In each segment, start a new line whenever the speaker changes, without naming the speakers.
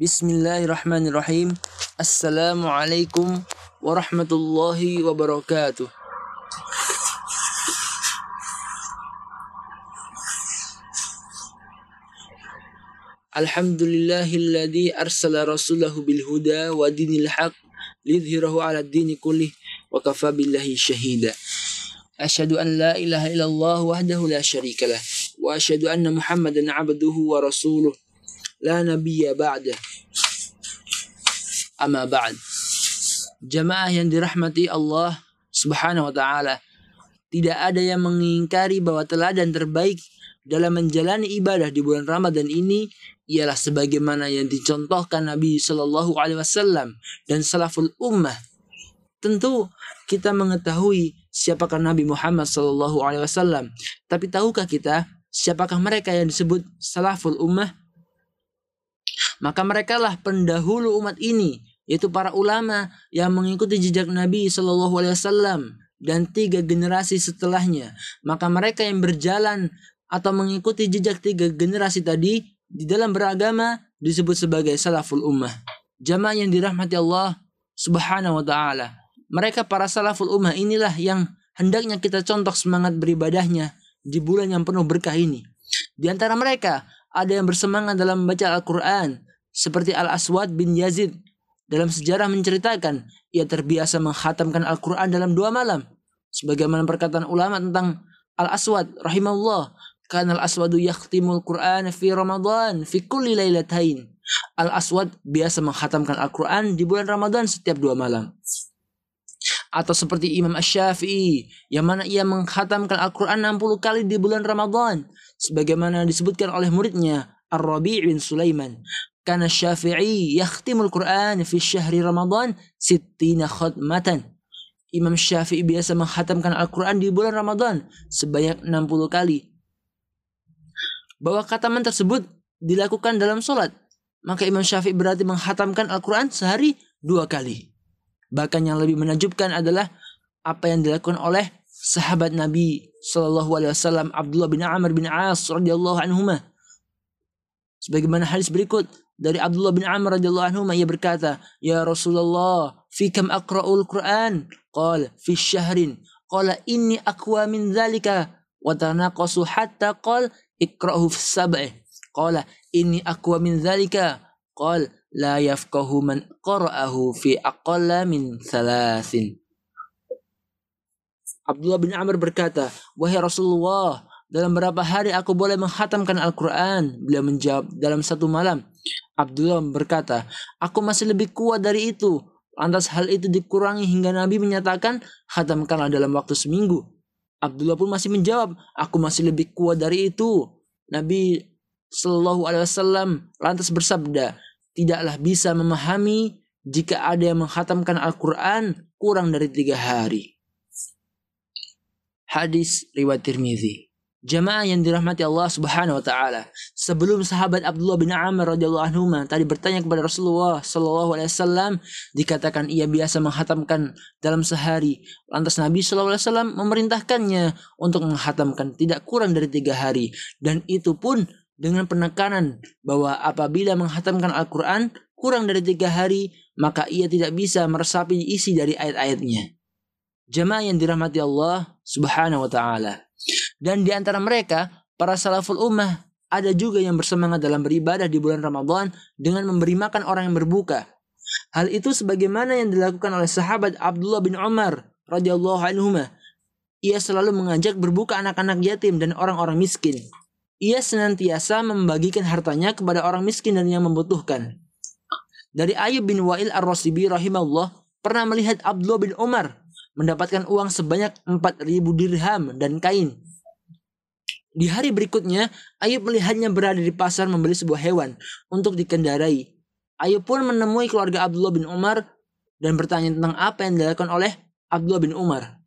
بسم الله الرحمن الرحيم السلام عليكم ورحمة الله وبركاته الحمد لله الذي أرسل رسوله بالهدى ودين الحق ليظهره على الدين كله وكفى بالله شهيدا أشهد أن لا إله إلا الله وحده لا شريك له وأشهد أن محمدا عبده ورسوله la nabiyya ba'da. Amma ba'd. Jamaah yang dirahmati Allah Subhanahu wa taala, tidak ada yang mengingkari bahwa teladan terbaik dalam menjalani ibadah di bulan Ramadan ini ialah sebagaimana yang dicontohkan Nabi Shallallahu Alaihi Wasallam dan salaful ummah. Tentu kita mengetahui siapakah Nabi Muhammad Shallallahu Alaihi Wasallam, tapi tahukah kita siapakah mereka yang disebut salaful ummah? Maka mereka lah pendahulu umat ini yaitu para ulama yang mengikuti jejak Nabi Shallallahu Alaihi Wasallam dan tiga generasi setelahnya. Maka mereka yang berjalan atau mengikuti jejak tiga generasi tadi di dalam beragama disebut sebagai salaful ummah. Jamaah yang dirahmati Allah Subhanahu wa taala. Mereka para salaful ummah inilah yang hendaknya kita contoh semangat beribadahnya di bulan yang penuh berkah ini. Di antara mereka ada yang bersemangat dalam membaca Al-Quran seperti Al-Aswad bin Yazid dalam sejarah menceritakan ia terbiasa menghatamkan Al-Quran dalam dua malam. Sebagaimana perkataan ulama tentang Al-Aswad rahimahullah. Karena Al-Aswadu yakhtimul Quran fi Ramadan fi kulli lailatain. Al-Aswad biasa menghatamkan Al-Quran di bulan Ramadan setiap dua malam. Atau seperti Imam Ash-Syafi'i yang mana ia menghatamkan Al-Quran 60 kali di bulan Ramadan. Sebagaimana disebutkan oleh muridnya Ar-Rabi' bin Sulaiman. Karena Syafi'i yakhtimul Quran fi syahri Ramadan sittina khatmatan. Imam Syafi'i biasa menghatamkan Al-Quran di bulan Ramadan sebanyak 60 kali. Bahwa kataman tersebut dilakukan dalam sholat. Maka Imam Syafi'i berarti menghatamkan Al-Quran sehari dua kali. Bahkan yang lebih menajubkan adalah apa yang dilakukan oleh sahabat Nabi Shallallahu Alaihi Wasallam Abdullah bin Amr bin As radhiyallahu anhumah. Sebagaimana hadis berikut dari Abdullah bin Amr radhiyallahu anhu ia berkata, "Ya Rasulullah, fi kam aqra'ul Qur'an?" Qala, "Fi syahrin." Qala, "Inni aqwa min dzalika." Wa tanaqasu hatta qala, "Iqra'hu fi sab'i." Qala, "Inni aqwa min dzalika." Qala, "La yafqahu man qara'ahu fi aqalla min thalathin." Abdullah bin Amr berkata, "Wahai Rasulullah, dalam berapa hari aku boleh menghatamkan Al-Quran? Beliau menjawab, dalam satu malam. Abdullah berkata, aku masih lebih kuat dari itu. Lantas hal itu dikurangi hingga Nabi menyatakan, hatamkanlah dalam waktu seminggu. Abdullah pun masih menjawab, aku masih lebih kuat dari itu. Nabi Shallallahu Alaihi Wasallam lantas bersabda, tidaklah bisa memahami jika ada yang menghatamkan Al-Quran kurang dari tiga hari. Hadis riwayat Tirmizi. Jamaah yang dirahmati Allah Subhanahu wa taala. Sebelum sahabat Abdullah bin Amr radhiyallahu anhu tadi bertanya kepada Rasulullah sallallahu alaihi wasallam, dikatakan ia biasa menghatamkan dalam sehari. Lantas Nabi sallallahu alaihi wasallam memerintahkannya untuk menghatamkan tidak kurang dari tiga hari dan itu pun dengan penekanan bahwa apabila menghatamkan Al-Quran kurang dari tiga hari maka ia tidak bisa meresapi isi dari ayat-ayatnya. Jamaah yang dirahmati Allah Subhanahu wa taala. Dan di antara mereka, para salaful ummah ada juga yang bersemangat dalam beribadah di bulan Ramadan dengan memberi makan orang yang berbuka. Hal itu sebagaimana yang dilakukan oleh sahabat Abdullah bin Umar radhiyallahu anhu. Ia selalu mengajak berbuka anak-anak yatim dan orang-orang miskin. Ia senantiasa membagikan hartanya kepada orang miskin dan yang membutuhkan. Dari Ayub bin Wa'il ar-Rasibi rahimahullah pernah melihat Abdullah bin Umar mendapatkan uang sebanyak 4000 dirham dan kain di hari berikutnya, Ayub melihatnya berada di pasar membeli sebuah hewan untuk dikendarai. Ayub pun menemui keluarga Abdullah bin Umar dan bertanya tentang apa yang dilakukan oleh Abdullah bin Umar.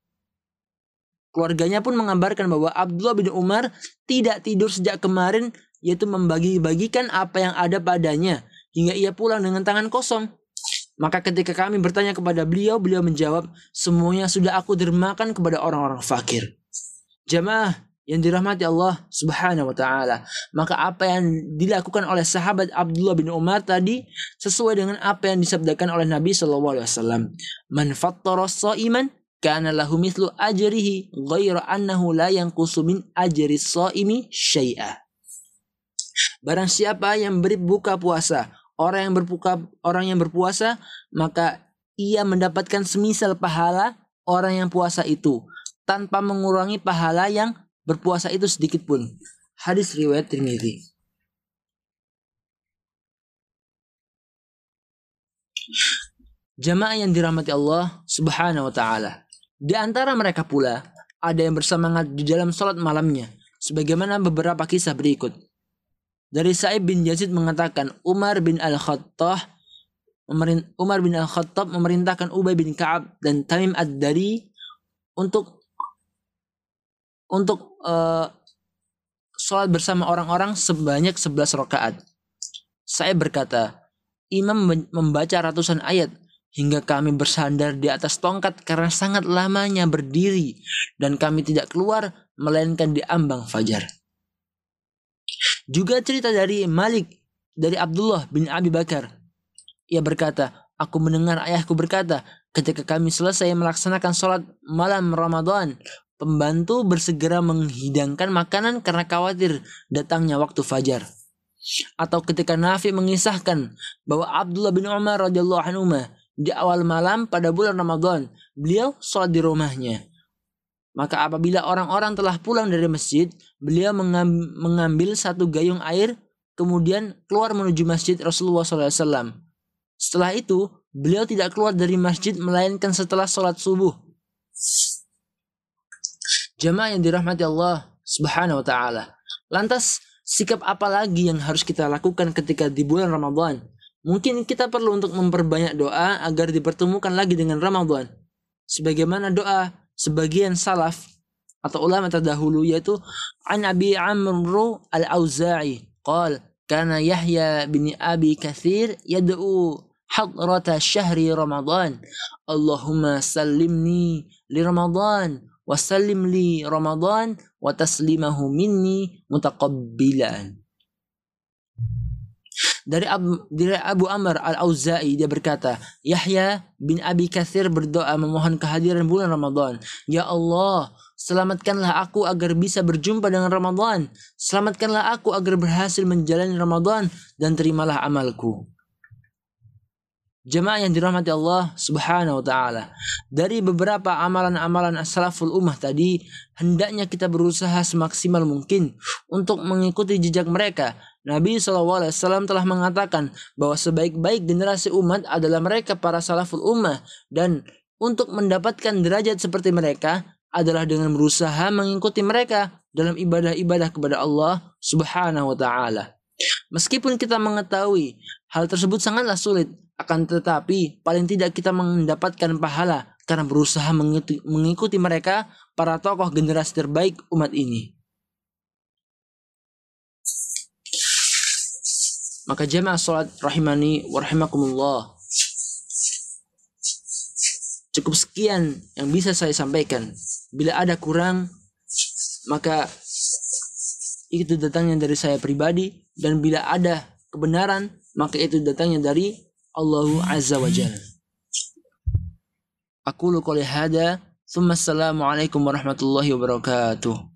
Keluarganya pun mengabarkan bahwa Abdullah bin Umar tidak tidur sejak kemarin yaitu membagi-bagikan apa yang ada padanya hingga ia pulang dengan tangan kosong. Maka ketika kami bertanya kepada beliau, beliau menjawab, semuanya sudah aku dermakan kepada orang-orang fakir. Jamaah yang dirahmati Allah Subhanahu wa taala. Maka apa yang dilakukan oleh sahabat Abdullah bin Umar tadi sesuai dengan apa yang disabdakan oleh Nabi sallallahu alaihi wasallam. Man fattara sha'iman kana lahu mithlu ajrihi ghaira annahu la yanqusu min ajri shaimi syai'a. Barang siapa yang beri buka puasa, orang yang berbuka orang yang berpuasa, maka ia mendapatkan semisal pahala orang yang puasa itu tanpa mengurangi pahala yang berpuasa itu sedikit pun. Hadis riwayat Tirmidzi. Jamaah yang dirahmati Allah Subhanahu wa taala. Di antara mereka pula ada yang bersemangat di dalam salat malamnya sebagaimana beberapa kisah berikut. Dari Sa'ib bin Yazid mengatakan Umar bin Al-Khattab Umar bin Al-Khattab memerintahkan Ubay bin Ka'ab dan Tamim Ad-Dari untuk untuk uh, sholat bersama orang-orang sebanyak 11 rakaat. Saya berkata, imam membaca ratusan ayat hingga kami bersandar di atas tongkat karena sangat lamanya berdiri dan kami tidak keluar melainkan di ambang fajar. Juga cerita dari Malik dari Abdullah bin Abi Bakar. Ia berkata, aku mendengar ayahku berkata, ketika kami selesai melaksanakan sholat malam Ramadan, Pembantu bersegera menghidangkan makanan karena khawatir datangnya waktu fajar. Atau ketika Nafi mengisahkan bahwa Abdullah bin Umar radhiyallahu anhu di awal malam pada bulan Ramadan, beliau sholat di rumahnya. Maka apabila orang-orang telah pulang dari masjid, beliau mengambil satu gayung air, kemudian keluar menuju masjid Rasulullah SAW. Setelah itu, beliau tidak keluar dari masjid melainkan setelah sholat subuh. Jemaah yang dirahmati Allah Subhanahu wa taala. Lantas sikap apa lagi yang harus kita lakukan ketika di bulan Ramadan? Mungkin kita perlu untuk memperbanyak doa agar dipertemukan lagi dengan Ramadan. Sebagaimana doa sebagian salaf atau ulama terdahulu yaitu an Abi Amr al-Auza'i qal kana Yahya bin Abi Kathir yad'u hadrata syahri Ramadan Allahumma sallimni li Ramadan wasallim li Ramadan wa taslimahu minni mutaqabbilan. Dari Abu, dari Abu Amr al-Auza'i dia berkata, Yahya bin Abi Kathir berdoa memohon kehadiran bulan Ramadan. Ya Allah, selamatkanlah aku agar bisa berjumpa dengan Ramadan. Selamatkanlah aku agar berhasil menjalani Ramadan dan terimalah amalku. Jemaah yang dirahmati Allah Subhanahu wa taala. Dari beberapa amalan-amalan salaful ummah tadi, hendaknya kita berusaha semaksimal mungkin untuk mengikuti jejak mereka. Nabi SAW telah mengatakan bahwa sebaik-baik generasi umat adalah mereka para salaful ummah dan untuk mendapatkan derajat seperti mereka adalah dengan berusaha mengikuti mereka dalam ibadah-ibadah kepada Allah Subhanahu wa taala. Meskipun kita mengetahui hal tersebut sangatlah sulit, akan tetapi paling tidak kita mendapatkan pahala karena berusaha mengikuti, mereka para tokoh generasi terbaik umat ini. Maka jemaah salat rahimani wa rahimakumullah. Cukup sekian yang bisa saya sampaikan. Bila ada kurang maka itu datangnya dari saya pribadi dan bila ada kebenaran maka itu datangnya dari Allah Azza wa Jalla. Aku qouli hada, thumma assalamu alaikum warahmatullahi wabarakatuh.